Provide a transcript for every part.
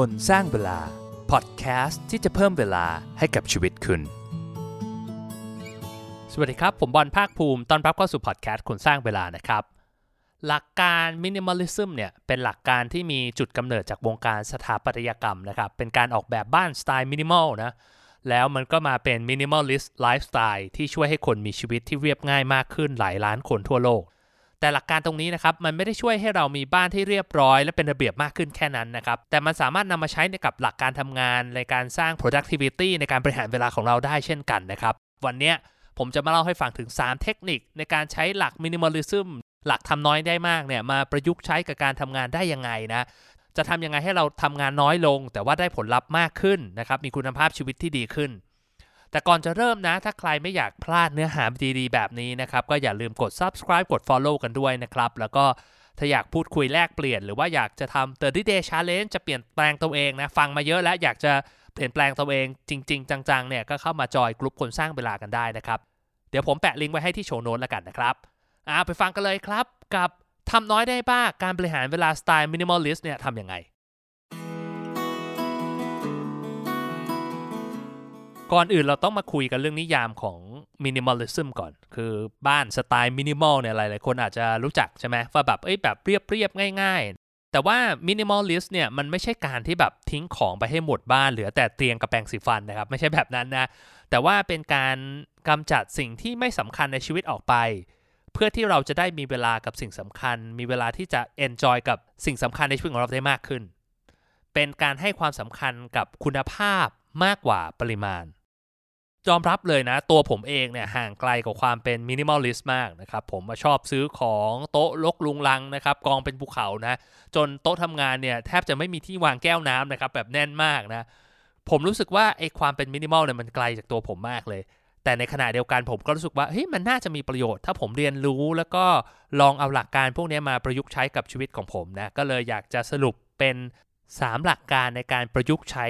คนสร้างเวลา พอดแคสต์ที่จะเพิ่มเวลาให้กับชีวิตคุณ สวัสดีครับ ผมบอลภาคภูมิ ต้อนรับเข้าสู่พอดแคสต์คนสร้างเวลานะครับ หลักการ minimalism เนี่ย เป็นหลักการที่มีจุดกำเนิดจากวงการสถาปัตยกรรมนะครับ เป็นการออกแบบบ้านสไตล์มินิมอลนะ แล้วมันก็มาเป็น minimalist lifestyle ที่ช่วยให้คนมีชีวิตที่เรียบง่ายมากขึ้นหลายล้านคนทั่วโลก แต่หลักการตรงนี้นะครับมันไม่ได้ช่วยให้เรามีบ้านที่เรียบร้อย และเป็นระเบียบมากขึ้นแค่นั้นนะครับแต่มันสามารถนำมาใช้ในกับหลักการทำงานในการสร้าง productivity ในการบริหารเวลาของเราได้เช่นกันนะครับวันนี้ผมจะมาเล่าให้ฟังถึง 3 เทคนิคในการใช้หลัก minimalism หลักทำน้อยได้มากเนี่ยมาประยุกต์ใช้กับการทำงานได้ยังไงนะจะทำยังไงให้เราทำงานน้อยลง แต่ว่าได้ผลลัพธ์มากขึ้นนะครับมีคุณภาพชีวิตที่ดีขึ้น แต่ก่อนจะเริ่มนะ ถ้าใครไม่อยากพลาดเนื้อหาดีๆแบบนี้นะครับ ก็อย่าลืมกด subscribe กด follow กันด้วยนะครับ แล้วก็ถ้าอยากพูดคุยแลกเปลี่ยน หรือว่าอยากจะทำ 30 day challenge จะเปลี่ยนแปลงตัวเองนะ ฟังมาเยอะแล้วอยากจะเปลี่ยนแปลงตัวเองจริง ๆ จังๆเนี่ยก็เข้ามาจอยกลุ่มคนสร้างเวลากันได้นะครับ เดี๋ยวผมแปะลิงก์ไว้ให้ที่โชว์โน้ตแล้วกันนะครับอ่าไปฟังกันเลยครับกับทำน้อยได้บ้างการบริหารเวลาสไตล์ minimalist เนี่ยทำยังไง ก่อนอื่นเราต้องมาคุยกันเรื่องนิยามของ minimalism ก่อน คือบ้านสไตล์ minimal เนี่ยหลาย ๆ คนอาจจะรู้จักใช่ไหมว่าแบบเอ้ยแบบเรียบเรียบๆง่าย ๆ แต่ว่า minimalist เนี่ยมันไม่ใช่การที่แบบทิ้งของไปให้หมดบ้านเหลือแต่เตียงกับแปรงสีฟันนะครับ ไม่ใช่แบบนั้นนะ แต่ว่าเป็นการกำจัดสิ่งที่ไม่สำคัญในชีวิตออกไป เพื่อที่เราจะได้มีเวลากับสิ่งสำคัญ มีเวลาที่จะ enjoy กับสิ่งสำคัญในชีวิตของเราได้มากขึ้น เป็นการให้ความสำคัญกับคุณภาพมากกว่าปริมาณ ยอมรับเลยนะ ตัวผมเองเนี่ยห่างไกลกับความเป็น minimalist มากนะครับผมมาชอบซื้อของโต๊ะรกรุงรังนะครับ กองเป็นภูเขานะ จนโต๊ะทำงานเนี่ย แทบจะไม่มีที่วางแก้วน้ำนะครับ แบบแน่นมากนะ ผมรู้สึกว่าไอ้ความเป็นมินิมอลเนี่ยมันไกลจากตัวผมมากเลย แต่ในขณะเดียวกันผมก็รู้สึกว่าเฮ้ยมันน่าจะมีประโยชน์ ถ้าผมเรียนรู้แล้วก็ลองเอาหลักการพวกนี้มาประยุกต์ใช้กับชีวิตของผมนะก็เลยอยากจะสรุปเป็น 3 หลักการในการประยุกต์ใช้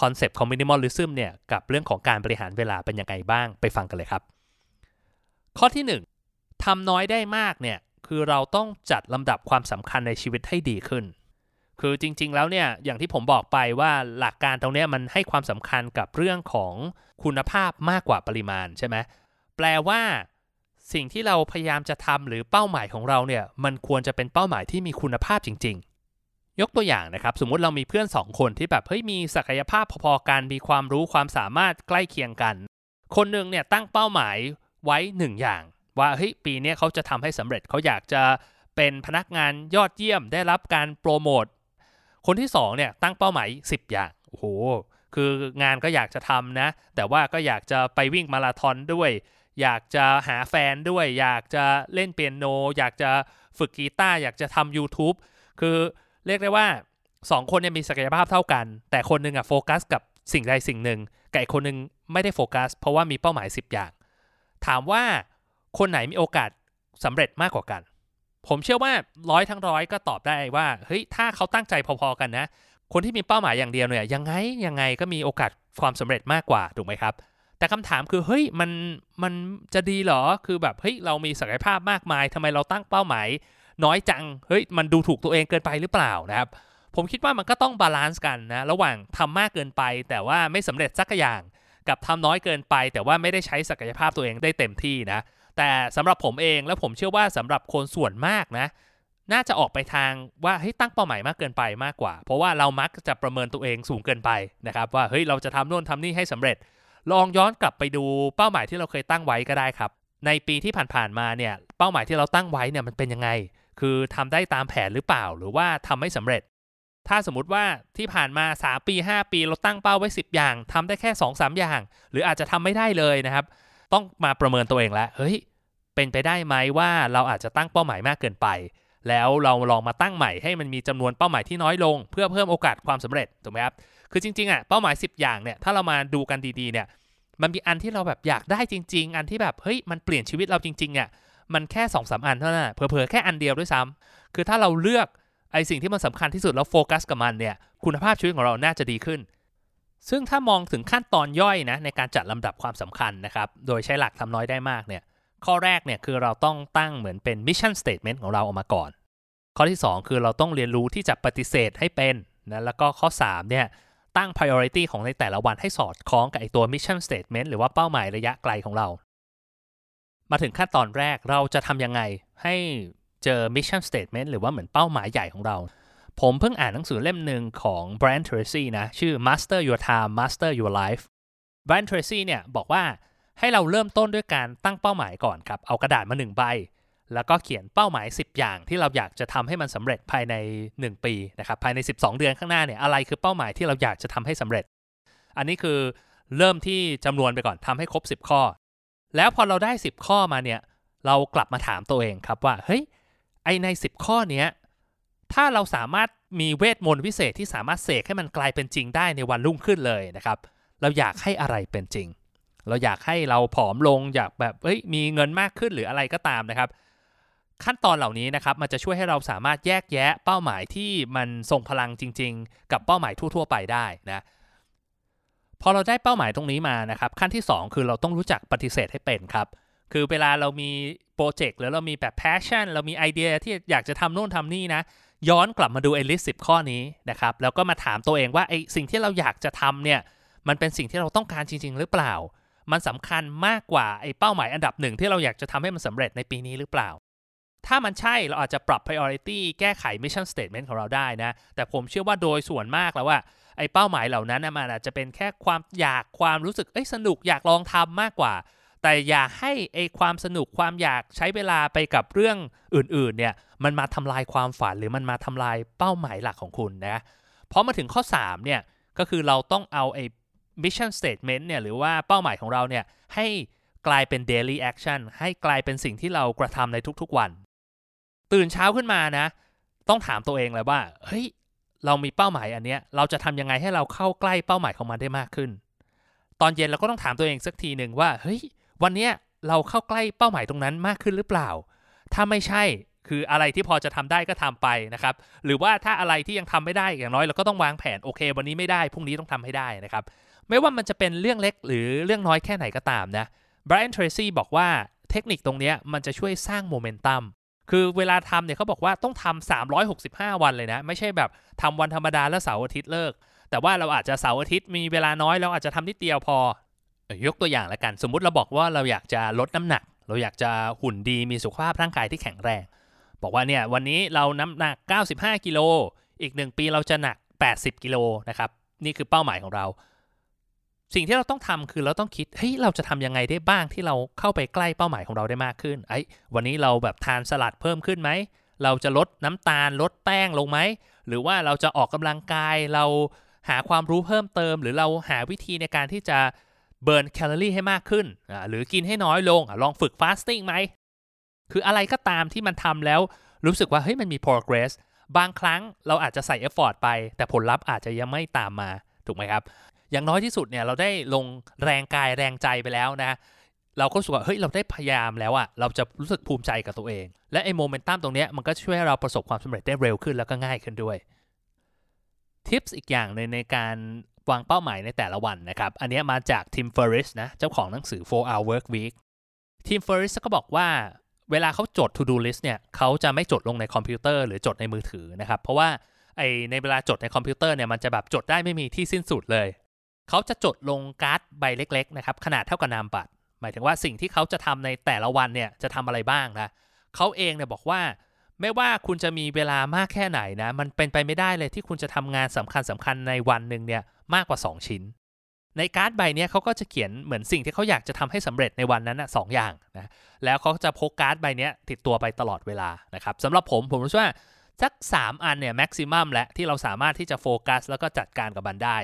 concept ของ minimalism เนี่ยกับเรื่องของการบริหารเวลาเป็นยังไงบ้างไปฟังกันเลยครับ ข้อที่ 1ทำน้อยได้มากเนี่ยคือเราต้องจัดลำดับความสำคัญในชีวิตให้ดีขึ้น คือจริง ๆ แล้วเนี่ยอย่างที่ผมบอกไปว่าหลักการตรงนี้มันให้ความสำคัญกับเรื่องของคุณภาพมากกว่าปริมาณใช่ไหมแปลว่าสิ่งที่เราพยายามจะทำหรือเป้าหมายของเราเนี่ยมันควรจะเป็นเป้าหมายที่มีคุณภาพจริงๆ ยกตัวอย่างนะครับ สมมุติเรามีเพื่อน 2 คนที่แบบเฮ้ยมีศักยภาพพอๆกันมีความรู้ความสามารถใกล้เคียงกัน คนหนึ่งเนี่ยตั้งเป้าหมายไว้ 1 อย่าง ว่าเฮ้ยปีนี้เขาจะทำให้สำเร็จเขาอยากจะเป็นพนักงานยอดเยี่ยมได้รับการโปรโมทคนที่2เนี่ยตั้งเป้าหมาย 10 อย่างโอ้โหคืองานก็อยากจะทำนะ แต่ว่าก็อยากจะไปวิ่งมาราธอนด้วย อยากจะหาแฟนด้วย อยากจะเล่นเปียโน อยากจะฝึกกีตาร์อยากจะทำ YouTube คือ เรียกได้ว่า 2 คนเนี่ยมีศักยภาพเท่ากัน แต่คนหนึงอะโฟกัสกับสิ่งใดสิ่งหนึ่งกับอีกคนหนึงไม่ได้โฟกัส เพราะว่ามีเป้าหมาย 10 อย่าง ถามว่าคนไหนมีโอกาสสำเร็จมากกว่ากัน ผมเชื่อว่าร้อยทั้งร้อยก็ตอบได้ว่าเฮ้ยถ้าเขาตั้งใจพอๆกันนะ คนที่มีเป้าหมายอย่างเดียวเนี่ยยังไงยังไงก็มีโอกาสความสำเร็จมากกว่าถูกไหมครับแต่คำถามคือเฮ้ยมันมันจะดีเหรอคือแบบเฮ้ยเรามีศักยภาพมากมายทำไมเราตั้งเป้าหมาย น้อยจัง เฮ้ย มันดูถูกตัวเองเกินไปหรือเปล่านะครับ ผมคิดว่ามันก็ต้อง balance กันนะ ระหว่างทำมากเกินไป แต่ว่าไม่สำเร็จสักอย่าง กับทำน้อยเกินไป แต่ว่าไม่ได้ใช้ศักยภาพตัวเองได้เต็มที่นะ แต่สำหรับผมเองแล้วผมเชื่อว่าสำหรับคนส่วนมากนะ น่าจะออกไปทางว่าเฮ้ยตั้งเป้าหมายมากเกินไปมากกว่า เพราะว่าเรามักจะประเมินตัวเองสูงเกินไปนะครับว่าเฮ้ยเราจะทำโน่นทำนี่ให้สำเร็จ ลองย้อนกลับไปดูเป้าหมายที่เราเคยตั้งไว้ก็ได้ครับในปีที่ผ่านๆมาเนี่ยเป้าหมายที่เราตั้งไว้เนี่ยมันเป็นยังไง คือทำได้ตามแผนหรือเปล่า หรือว่าทำไม่สำเร็จ ถ้าสมมติว่าที่ผ่านมา 3 ปี 5 ปีเราตั้งเป้าไว้ 10 อย่างทำได้แค่ 2-3 อย่าง หรืออาจจะทำไม่ได้เลยนะครับ ต้องมาประเมินตัวเองแล้วเฮ้ยเป็นไปได้ไหมว่าเราอาจจะตั้งเป้าหมายมากเกินไป แล้วเราลองมาตั้งใหม่ให้มันมีจำนวนเป้าหมายที่น้อยลง เพื่อเพิ่มโอกาสความสำเร็จถูกไหมครับคือจริงๆอะเป้าหมาย 10 อย่างเนี่ยถ้าเรามาดูกันดีๆเนี่ยมันมีอันที่เราแบบอยากได้จริง ๆ อันที่แบบเฮ้ยมันเปลี่ยนชีวิตเราจริงๆอะ มันแค่2อสอันเท่านั้นเผลอๆแค่อันเดียวด้วยซ้ำคือถ้าเราเลือกไอสิ่งที่มันสำคัญที่สุดแล้วโฟกัสกับมันเนี่ยคุณภาพชีวิตของเราน่าจะดีขึ้น ซึ่งถ้ามองถึงขั้นตอนย่อยนะในการจัดลำดับความสำคัญนะครับโดยใช้หลักทำน้อยได้มากเนี่ยข้อแรกเนี่ยคือเราต้องตั้งเหมือนเป็น mission statement ของเราออกมาก่อน ข้อที่ 2 คือเราต้องเรียนรู้ที่จะปฏิเสธให้เป็นนะแล้วก็ข้อ3เนี่ยตั้ง priority ของในแต่ละวันให้สอดคล้องกับไอตัว mission statement หรือว่าเป้าหมายระยะไกลของเรา มาถึงขั้นตอนแรกเราจะทำยังไงให้เจอ mission statement หรือว่าเหมือนเป้าหมายใหญ่ของเรา ผมเพิ่งอ่านหนังสือเล่มหนึ่งของ Brian Tracy นะ ชื่อ Master Your Time Master Your Life Brian Tracy เนี่ยบอกว่าให้เราเริ่มต้นด้วยการตั้งเป้าหมายก่อนครับ เอากระดาษมาหนึ่งใบ แล้วก็เขียนเป้าหมาย 10 อย่างที่เราอยากจะทำให้มันสำเร็จภายใน 1 ปีนะครับภายใน 12 เดือนข้างหน้าเนี่ยอะไรคือเป้าหมายที่เราอยากจะทำให้สำเร็จ อันนี้คือเริ่มที่จำนวนไปก่อนทำให้ครบ 10 ข้อ แล้วพอเราได้ 10 ข้อมาเนี่ย เรากลับมาถามตัวเองครับว่า เฮ้ย ไอใน 10 ข้อเนี้ย ถ้าเราสามารถมีเวทมนต์วิเศษที่สามารถเสกให้มันกลายเป็นจริงได้ในวันรุ่งขึ้นเลยนะครับ เราอยากให้อะไรเป็นจริง เราอยากให้เราผอมลง อยากแบบ เฮ้ย มีเงินมากขึ้นหรืออะไรก็ตามนะครับ ขั้นตอนเหล่านี้นะครับ มันจะช่วยให้เราสามารถแยกแยะเป้าหมายที่มันส่งพลังจริง ๆ กับเป้าหมายทั่ว ๆ ไปได้นะ พอเราได้เป้าหมายตรงนี้มานะครับ ขั้นที่ 2 คือเราต้องรู้จักปฏิเสธให้เป็นครับ คือเวลาเรามีโปรเจกต์หรือเรามีแบบ passion เรามีไอเดียที่อยากจะทำโน่นทำนี่นะ ย้อนกลับมาดูไอ้ลิสต์สิข้อนี้นะครับ แล้วก็มาถามตัวเองว่าไอ้สิ่งที่เราอยากจะทำเนี่ยมันเป็นสิ่งที่เราต้องการจริง ๆ หรือเปล่า มันสำคัญมากกว่าไอ้เป้าหมายอันดับหนึ่งที่เราอยากจะทำให้มันสำเร็จในปีนี้หรือเปล่า ถ้ามันใช่เราอาจจะปรับ priority แก้ไข mission statement ของเราได้นะ แต่ผมเชื่อว่าโดยส่วนมากแล้วว่า ไอ้เป้าหมายเหล่านั้นนะมันอาจจะเป็นแค่ความอยากความรู้สึกเอ้ยสนุกอยากลองทำมากกว่า แต่อย่าให้ไอ้ความสนุกความอยากใช้เวลาไปกับเรื่องอื่นๆเนี่ยมันมาทำลายความฝันหรือมันมาทำลายเป้าหมายหลักของคุณนะพอมาถึงข้อ3เนี่ยก็คือเราต้องเอาไอ้ mission statement เนี่ยหรือว่าเป้าหมายของเราเนี่ยให้กลายเป็น daily action ให้กลายเป็นสิ่งที่เรากระทำในทุกๆวัน ตื่นเช้าขึ้นมานะ ต้องถามตัวเองเลยว่า เฮ้ย เรามีเป้าหมายอันเนี้ยเราจะทำยังไงให้เราเข้าใกล้เป้าหมายของมันได้มากขึ้น ตอนเย็นเราก็ต้องถามตัวเองสักทีหนึ่งว่าเฮ้ยวันเนี้ยเราเข้าใกล้เป้าหมายตรงนั้นมากขึ้นหรือเปล่า ถ้าไม่ใช่คืออะไรที่พอจะทำได้ก็ทำไปนะครับ หรือว่าถ้าอะไรที่ยังทำไม่ได้อย่างน้อยเราก็ต้องวางแผนโอเค วันนี้ไม่ได้พรุ่งนี้ต้องทำให้ได้นะครับ ไม่ว่ามันจะเป็นเรื่องเล็กหรือเรื่องน้อยแค่ไหนก็ตามนะ Brian Tracy บอกว่าเทคนิคตรงนี้มันจะช่วยสร้างโมเมนตัม คือเวลาทำเนี่ยเขาบอกว่าต้องทำ365 วันเลยนะ ไม่ใช่แบบทำวันธรรมดาแล้วเสาร์อาทิตย์เลิก แต่ว่าเราอาจจะเสาร์อาทิตย์มีเวลาน้อยเราอาจจะทำนิดเดียวพอ ยกตัวอย่างละกัน สมมุติเราบอกว่าเราอยากจะลดน้ำหนัก เราอยากจะหุ่นดีมีสุขภาพร่างกายที่แข็งแรง บอกว่าเนี่ยวันนี้เราน้ำหนัก 95 กิโล อีก 1 ปีเราจะหนัก 80 กิโลนะครับ นี่คือเป้าหมายของเรา สิ่งที่เราต้องทำคือเราต้องคิดเฮ้ยเราจะทำยังไงได้บ้างที่เราเข้าไปใกล้เป้าหมายของเราได้มากขึ้นไอ้วันนี้เราแบบทานสลัดเพิ่มขึ้นไหมเราจะลดน้ำตาลลดแป้งลงไหมหรือว่าเราจะออกกำลังกายเราหาความรู้เพิ่มเติม หรือเราหาวิธีในการที่จะเบิร์นแคลอรี่ให้มากขึ้น หรือกินให้น้อยลง ลองฝึกฟาสติ้งไหม คืออะไรก็ตามที่มันทำแล้วรู้สึกว่าเฮ้ยมันมี progress บางครั้งเราอาจจะใส่ effort ไป แต่ผลลัพธ์อาจจะยังไม่ตามมา ถูกไหมครับ อย่างน้อยที่สุดเนี่ยเราได้ลงแรงกายแรงใจไปแล้วนะเราก็รู้สึกว่าเฮ้ยเราได้พยายามแล้วอะเราจะรู้สึกภูมิใจกับตัวเอง และไอ้โมเมนตัมตรงนี้มันก็ช่วยให้เราประสบความสำเร็จได้เร็วขึ้นแล้วก็ง่ายขึ้นด้วยทิปส์อีกอย่างหนึ่งในการวางเป้าหมายในแต่ละวันนะครับ อันนี้มาจากทิมเฟอริสนะ เจ้าของหนังสือ 4 hour work week Tim Ferriss ก็บอกว่าเวลาเขาจด to do list เนี่ยเขาจะไม่จดลงในคอมพิวเตอร์หรือจดในมือถือนะครับ เพราะว่าไอ้ในเวลาจดในคอมพิวเตอร์เนี่ยมันจะแบบจดได้ไม่มีที่สิ้นสุดเลย เขาจะจดลงการ์ดใบเล็ก ๆ นะครับ ขนาดเท่ากับนามบัตร หมายถึงว่าสิ่งที่เขาจะทำในแต่ละวันเนี่ยจะทำอะไรบ้างนะเขาเองเนี่ยบอกว่า ไม่ว่าคุณจะมีเวลามากแค่ไหนนะ มันเป็นไปไม่ได้เลยที่คุณจะทำงานสำคัญสำคัญในวันหนึ่งเนี่ยมากกว่า 2 ชิ้น ในการ์ดใบนี้เขาก็จะเขียนเหมือนสิ่งที่เขาอยากจะทำให้สำเร็จในวันนั้นนะสองอย่างนะแล้วเขาจะพกการ์ดใบนี้ติดตัวไปตลอดเวลานะครับสำหรับผมผมรู้สึกว่าสัก 3 อันเนี่ย maximum แล้วที่เราสามารถที่จะโฟกัสแล้วก็จัดการกับมันได้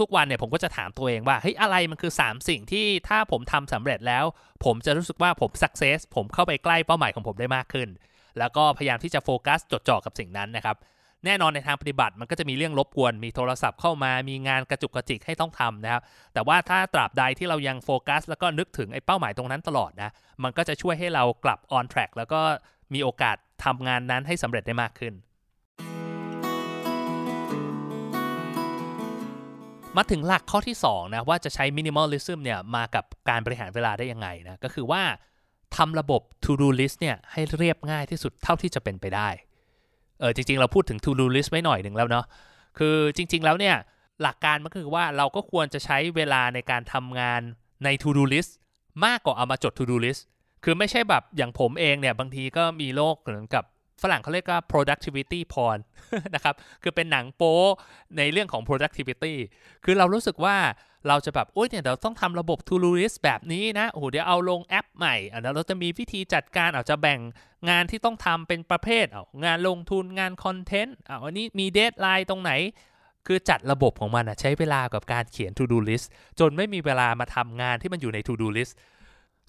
ทุกๆวันเนี่ยผมก็จะถามตัวเองว่าเฮ้ยอะไรมันคือ 3 สิ่งที่ถ้าผมทำสำเร็จแล้ว ผมจะรู้สึกว่าผม success ผมเข้าไปใกล้เป้าหมายของผมได้มากขึ้น แล้วก็พยายามที่จะโฟกัสจดจ่อกับสิ่งนั้นนะครับแน่นอนในทางปฏิบัติมันก็จะมีเรื่องรบกวน มีโทรศัพท์เข้ามา มีงานกระจุกกระจิกให้ต้องทำนะครับ แต่ว่าถ้าตราบใดที่เรายังโฟกัส แล้วก็นึกถึงไอ้เป้าหมายตรงนั้นตลอดนะ มันก็จะช่วยให้เรากลับ on track แล้วก็มีโอกาสทำงานนั้นให้สำเร็จได้มากขึ้น มาถึงหลักข้อที่2นะว่าจะใช้ minimalism เนี่ยมากับการบริหารเวลาได้ยังไงนะก็คือว่าทำระบบ to do list เนี่ยให้เรียบง่ายที่สุดเท่าที่จะเป็นไปได้เออจริง ๆ เราพูดถึง to do list ไว้หน่อยหนึ่งแล้วเนาะคือจริง ๆ แล้วเนี่ยหลักการมันคือว่าเราก็ควรจะใช้เวลาในการทำงานใน to do list มากกว่าเอามาจด to do list คือไม่ใช่แบบอย่างผมเองเนี่ยบางทีก็มีโลกเหมือนกับ ฝรั่งเขาเรียกว่า productivity porn นะครับ คือเป็นหนังโป๊ในเรื่องของ productivity คือเรารู้สึกว่าเราจะแบบ โอ้ยเนี่ยเราต้องทำระบบ to do list แบบนี้นะ โอ้โห เดี๋ยวเอาลงแอปใหม่อะเราจะมีวิธีจัดการอาจจะแบ่งงานที่ต้องทำเป็นประเภทเอางานลงทุนงานคอนเทนต์อะวันนี้มี deadline ตรงไหน คือจัดระบบของมันอะใช้เวลากับการเขียน to do list จนไม่มีเวลามาทำงานที่มันอยู่ใน to do list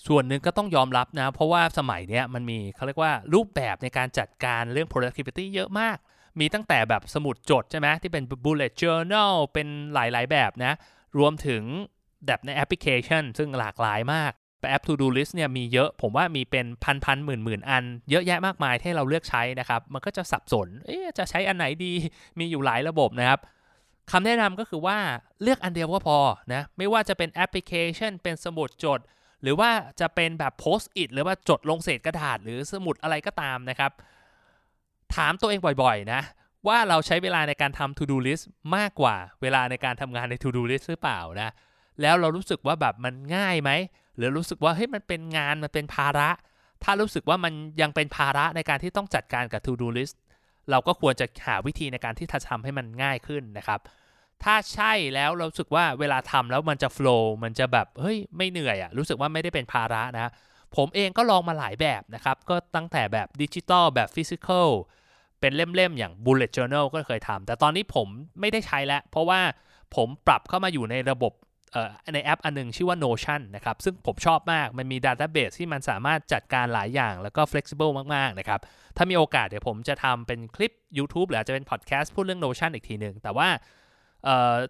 ส่วนหนึ่งก็ต้องยอมรับนะ เพราะว่าสมัยนี้มันมีเขาเรียกว่ารูปแบบในการจัดการเรื่อง productivity เยอะมาก มีตั้งแต่แบบสมุดจดใช่ไหมที่เป็น bullet journal เป็นหลายๆ แบบนะ รวมถึงแบบในแอปพลิเคชัน ซึ่งหลากหลายมากแอป to do list เนี่ยมีเยอะ ผมว่ามีเป็นพันพันหมื่นหมื่นอัน เยอะแยะมากมายที่เราเลือกใช้นะครับ มันก็จะสับสน เอ๊จะใช้อันไหนดี มีอยู่หลายระบบนะครับคำแนะนำก็คือว่าเลือกอันเดียวก็พอนะ ไม่ว่าจะเป็นแอปพลิเคชัน เป็นสมุดจด หรือว่าจะเป็นแบบโพสต์อิทหรือว่าจดลงเศษกระดาษหรือสมุดอะไรก็ตามนะครับ ถามตัวเองบ่อยๆนะ ว่าเราใช้เวลาในการทำ to do list มากกว่าเวลาในการทำงานใน to do list หรือเปล่านะ แล้วเรารู้สึกว่าแบบมันง่ายไหม หรือรู้สึกว่าเฮ้ยมันเป็นงานมันเป็นภาระ ถ้ารู้สึกว่ามันยังเป็นภาระในการที่ต้องจัดการกับ to do list เราก็ควรจะหาวิธีในการที่จะทำให้มันง่ายขึ้นนะครับ ถ้าใช้แล้วเรารู้สึกว่าเวลาทำแล้วมันจะ flow มันจะแบบเฮ้ยไม่เหนื่อยอะรู้สึกว่าไม่ได้เป็นภาระนะ ผมเองก็ลองมาหลายแบบนะครับ ก็ตั้งแต่แบบดิจิตอลแบบ physical เป็นเล่มๆ อย่าง bullet journal ก็เคยทำแต่ตอนนี้ผมไม่ได้ใช้แล้ว เพราะว่าผมปรับเข้ามาอยู่ในระบบในแอปอันนึงชื่อว่า Notion นะครับ ซึ่งผมชอบมาก มันมี Database ที่มันสามารถจัดการหลายอย่าง แล้วก็ flexible มาก ๆ นะครับ ถ้ามีโอกาสเดี๋ยวผมจะทำเป็นคลิป YouTube หรืออาจจะเป็น podcast พูดเรื่อง Notion อีกทีหนึ่งแต่ว่า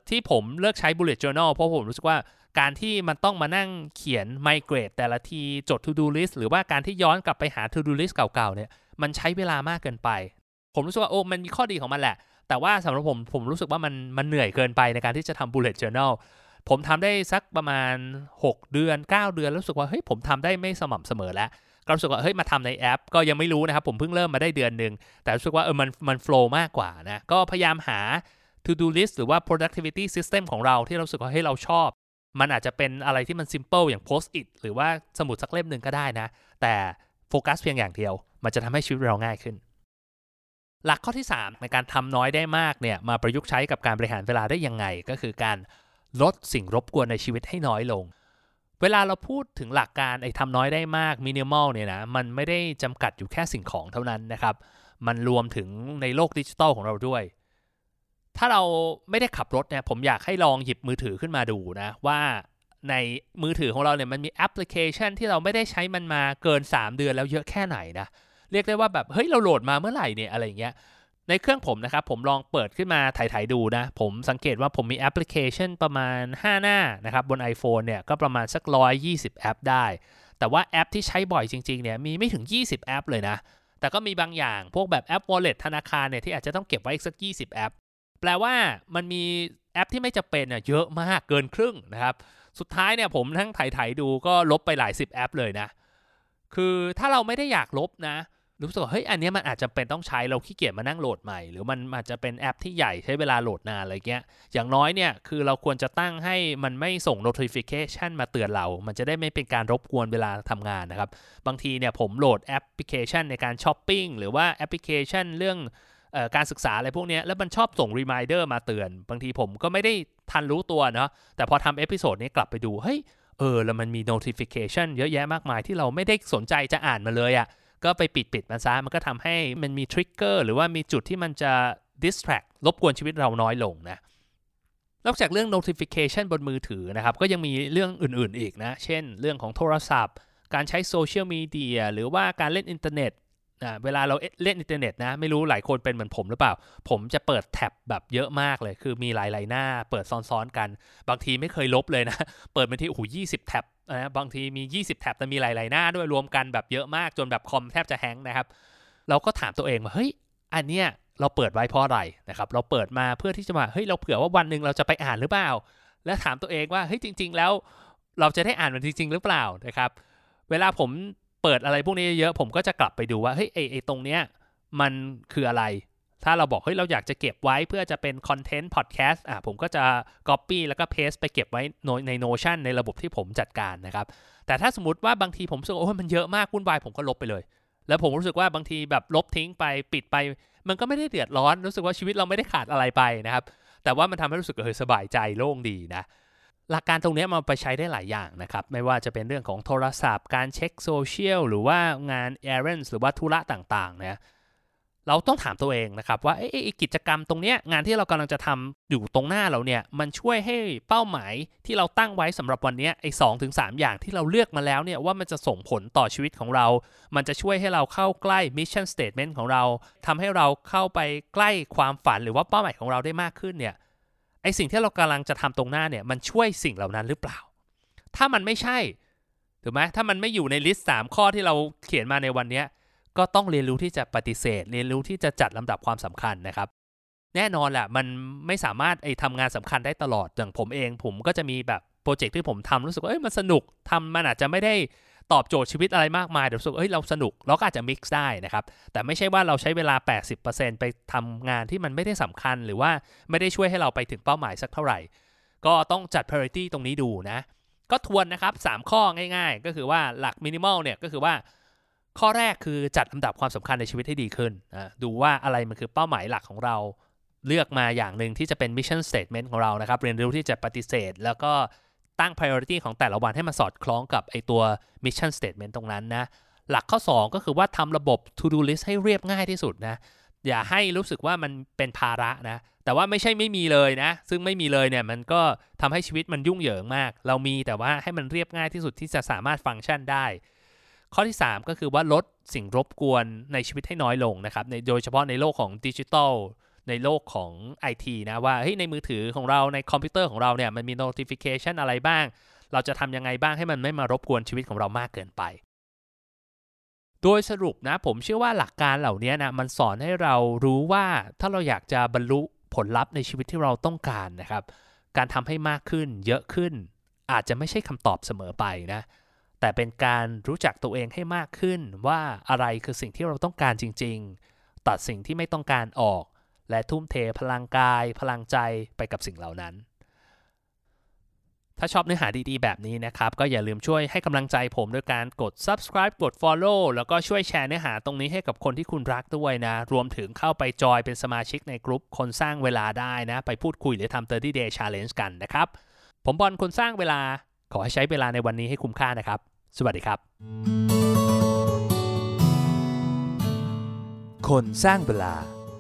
ที่ผมเลิกใช้ bullet journal เพราะผมรู้สึกว่าการที่มันต้องมานั่งเขียน migrate แต่ละทีจด to do list หรือว่าการที่ย้อนกลับไปหา to do list เก่าๆเนี่ยมันใช้เวลามากเกินไป ผมรู้สึกว่าโอ้มันมีข้อดีของมันแหละ แต่ว่าสำหรับผมผมรู้สึกว่ามันมันเหนื่อยเกินไปในการที่จะทำ bullet journal ผมทำได้สักประมาณ 6 เดือน 9 เดือนรู้สึกว่าเฮ้ยผมทำได้ไม่สม่ำเสมอแล้วก็รู้สึกว่าเฮ้ยมาทำในแอป ก็ยังไม่รู้นะครับ ผมเพิ่งเริ่มมาได้เดือนหนึ่งแต่รู้สึกว่าเออมันมันโฟล์มากกว่านะ ก็พยายามหา to do list หรือว่า productivity system ของเราที่เราสึกว่าให้เราชอบ มันอาจจะเป็นอะไรที่มัน simple อย่าง post it หรือว่าสมุดสักเล่มหนึ่งก็ได้นะ แต่โฟกัสเพียงอย่างเดียว มันจะทำให้ชีวิตเราง่ายขึ้น หลักข้อที่ 3 ในการทำน้อยได้มากเนี่ยมาประยุกต์ใช้กับการบริหารเวลาได้ยังไง ก็คือการลดสิ่งรบกวนในชีวิตให้น้อยลงเวลาเราพูดถึงหลักการไอ้ทำน้อยได้มากมินิมอลเนี่ยนะมันไม่ได้จำกัดอยู่แค่สิ่งของเท่านั้นนะครับ มันรวมถึงในโลกดิจิทัลของเราด้วย ถ้าเราไม่ได้ขับรถเนี่ยผมอยากให้ลองหยิบมือถือขึ้นมาดูนะ ว่าในมือถือของเราเนี่ยมันมีแอปพลิเคชันที่เราไม่ได้ใช้มันมาเกิน 3 เดือนแล้วเยอะแค่ไหนนะเรียกได้ว่าแบบเฮ้ยเราโหลดมาเมื่อไหร่เนี่ยอะไรเงี้ยในเครื่องผมนะครับผมลองเปิดขึ้นมาถ่ายๆดูนะ ผมสังเกตว่าผมมีแอปพลิเคชันประมาณ 5 หน้านะครับบน iPhone เนี่ยก็ประมาณสัก 120 แอปได้ แต่ว่าแอปที่ใช้บ่อยจริงๆเนี่ยมีไม่ถึง 20 แอปเลยนะแต่ก็มีบางอย่างพวกแบบแอป Wallet ธนาคารเนี่ยที่อาจจะต้องเก็บไว้อีกสัก 20 แอป แปลว่ามันมีแอปที่ไม่จำเป็นเยอะมากเกินครึ่งนะครับ สุดท้ายเนี่ยผมทั้งไถ่ายดูก็ลบไปหลายสิบแอปเลยนะ คือถ้าเราไม่ได้อยากลบนะรู้สึกว่าเฮ้ยอันนี้มันอาจจำเป็นต้องใช้เราขี้เกียจมานั่งโหลดใหม่ หรือมันอาจจะเป็นแอปที่ใหญ่ใช้เวลาโหลดนานอะไรเงี้ยอย่างน้อยเนี่ยคือเราควรจะตั้งให้มันไม่ส่ง notification มาเตือนเรา มันจะได้ไม่เป็นการรบกวนเวลาทำงานนะครับ บางทีเนี่ยผมโหลดแอปพลิเคชันในการช้อปปิ้งหรือว่าแอปพลิเคชันเรื่อง การศึกษาอะไรพวกนี้แล้วมันชอบส่ง reminder มาเตือน บางทีผมก็ไม่ได้ทันรู้ตัวเนาะแต่พอทำ episode นี้กลับไปดู เฮ้ย เออ แล้วมันมี notification เยอะแยะมากมายที่เราไม่ได้สนใจจะอ่านมาเลยอะ่ะก็ไปปิดปิดมันซะมันก็ทำให้มันมี trigger หรือว่ามีจุดที่มันจะ distract รบกวนชีวิตเราน้อยลงนะนอกจากเรื่อง notification บนมือถือนะครับ ก็ยังมีเรื่องอื่นๆอีกนะ เช่น เรื่องของโทรศัพท์ การใช้โซเชียลมีเดียหรือว่าการเล่นอินเทอร์เน็ต เวลาเราเล่นอินเทอร์เน็ตนะ ไม่รู้หลายคนเป็นเหมือนผมหรือเปล่า ผมจะเปิดแท็บแบบเยอะมากเลย คือมีหลาย ๆ หน้า เปิดซ้อนๆกัน บางทีไม่เคยลบเลยนะ เปิดบางทีโอ้โหยี่สิบแท็บนะบางทีมี 20 แท็บแต่มีหลาย ๆ หน้าด้วยรวมกันแบบเยอะมากจนแบบคอมแทบจะแฮงนะครับ เราก็ถามตัวเองว่าเฮ้ยอันเนี้ยเราเปิดไว้เพราะอะไรนะครับ เราเปิดมาเพื่อที่จะมาเฮ้ยเราเผื่อว่าวันหนึ่งเราจะไปอ่านหรือเปล่า แล้วถามตัวเองว่าเฮ้ยจริง ๆ แล้วเราจะได้อ่านมันจริง ๆ หรือเปล่านะครับ เวลาผม เปิดอะไรพวกนี้เยอะผมก็จะกลับไปดูว่าเฮ้ยไอไอตรงเนี้ยมันคืออะไร ถ้าเราบอกเฮ้ยเราอยากจะเก็บไว้เพื่อจะเป็นคอนเทนต์พอดแคสต์อะผมก็จะ Copy แล้วก็ Paste ไปเก็บไว้ใน Notion ในระบบที่ผมจัดการนะครับ แต่ถ้าสมมติว่าบางทีผมรู้สึกว่าโอ้ยมันเยอะมากวุ่นวายผมก็ลบไปเลย แล้วผมรู้สึกว่าบางทีแบบลบทิ้งไปปิดไป มันก็ไม่ได้เดือดร้อนรู้สึกว่าชีวิตเราไม่ได้ขาดอะไรไปนะครับแต่ว่ามันทำให้รู้สึกเออสบายใจโล่งดีนะ หลักการตรงนี้มันไปใช้ได้หลายอย่างนะครับ ไม่ว่าจะเป็นเรื่องของโทรศัพท์ การเช็คโซเชียลหรือว่างาน errands หรือว่าธุระต่างๆเนะเราต้องถามตัวเองนะครับว่าไอ้กิจกรรมตรงนี้งานที่เรากำลังจะทำอยู่ตรงหน้าเราเนี่ยมันช่วยให้เป้าหมายที่เราตั้งไว้สำหรับวันนี้ไอ้สองถึงสอย่างที่เราเลือกมาแล้วเนี่ยว่ามันจะส่งผลต่อชีวิตของเรา มันจะช่วยให้เราเข้าใกล้ mission statement ของเราทำให้เราเข้าไปใกล้ความฝันหรือว่าเป้าหมายของเราได้มากขึ้นเนี่ย ไอ้สิ่งที่เรากำลังจะทำตรงหน้าเนี่ยมันช่วยสิ่งเหล่านั้นหรือเปล่า ถ้ามันไม่ใช่ถูกไหมถ้ามันไม่อยู่ใน list 3 ข้อที่เราเขียนมาในวันนี้ก็ต้องเรียนรู้ที่จะปฏิเสธ เรียนรู้ที่จะจัดลำดับความสำคัญนะครับ แน่นอนแหละมันไม่สามารถไอ้ทำงานสำคัญได้ตลอดอย่างผมเอง ผมก็จะมีแบบโปรเจกต์ที่ผมทำรู้สึกว่าเอ้ยมันสนุกทำมันอาจจะไม่ได้ ตอบโจทย์ชีวิตอะไรมากมายแต่รู้สึกเอ้ยเราสนุกเราก็อาจจะ mix ได้นะครับแต่ไม่ใช่ว่าเราใช้เวลา 80%ไปทำงานที่มันไม่ได้สำคัญหรือว่าไม่ได้ช่วยให้เราไปถึงเป้าหมายสักเท่าไหร่ ก็ต้องจัด priority ตรงนี้ดูนะก็ทวนนะครับ 3 ข้อง่าย ๆ ก็คือว่าหลักมินิมอลเนี่ยก็คือว่าข้อแรกคือจัดลำดับความสำคัญในชีวิตให้ดีขึ้นนะดูว่าอะไรมันคือเป้าหมายหลักของเรา เลือกมาอย่างหนึ่งที่จะเป็น mission statement ของเรานะครับ เรียนรู้ที่จะปฏิเสธ แล้วก็ ตั้ง priority ของแต่ละวันให้มันสอดคล้องกับไอตัว mission statement ตรงนั้นนะ หลักข้อ 2 ก็คือว่าทำระบบ to do list ให้เรียบง่ายที่สุดนะ อย่าให้รู้สึกว่ามันเป็นภาระนะ แต่ว่าไม่ใช่ไม่มีเลยนะ ซึ่งไม่มีเลยเนี่ยมันก็ทำให้ชีวิตมันยุ่งเหยิงมาก เรามีแต่ว่าให้มันเรียบง่ายที่สุดที่จะสามารถฟังก์ชันได้ ข้อที่ 3 ก็คือว่าลดสิ่งรบกวนในชีวิตให้น้อยลงนะครับ โดยเฉพาะในโลกของดิจิทัล ในโลกของ IT นะว่าเฮ้ยในมือถือของเราในคอมพิวเตอร์ของเราเนี่ยมันมี notification อะไรบ้าง เราจะทำยังไงบ้างให้มันไม่มารบกวนชีวิตของเรามากเกินไป โดยสรุปนะผมเชื่อว่าหลักการเหล่านี้นะมันสอนให้เรารู้ว่าถ้าเราอยากจะบรรลุผลลัพธ์ในชีวิตที่เราต้องการนะครับ การทำให้มากขึ้นเยอะขึ้น อาจจะไม่ใช่คำตอบเสมอไปนะแต่เป็นการรู้จักตัวเองให้มากขึ้นว่าอะไรคือสิ่งที่เราต้องการจริง ๆ ตัดสิ่งที่ไม่ต้องการออก และทุ่มเทพลังกาย พลังใจไปกับสิ่งเหล่านั้น ถ้าชอบเนื้อหาดีๆ แบบนี้นะครับ ก็อย่าลืมช่วยให้กำลังใจผมด้วยการกด subscribe กด follow แล้วก็ช่วยแชร์เนื้อหาตรงนี้ให้กับคนที่คุณรักด้วยนะ รวมถึงเข้าไปจอยเป็นสมาชิกในกลุ่มคนสร้างเวลาได้นะ ไปพูดคุยหรือทำ30 day challenge กันนะครับ ผมบอลคนสร้างเวลา ขอให้ใช้เวลาในวันนี้ให้คุ้มค่านะครับ สวัสดีครับ คนสร้างเวลา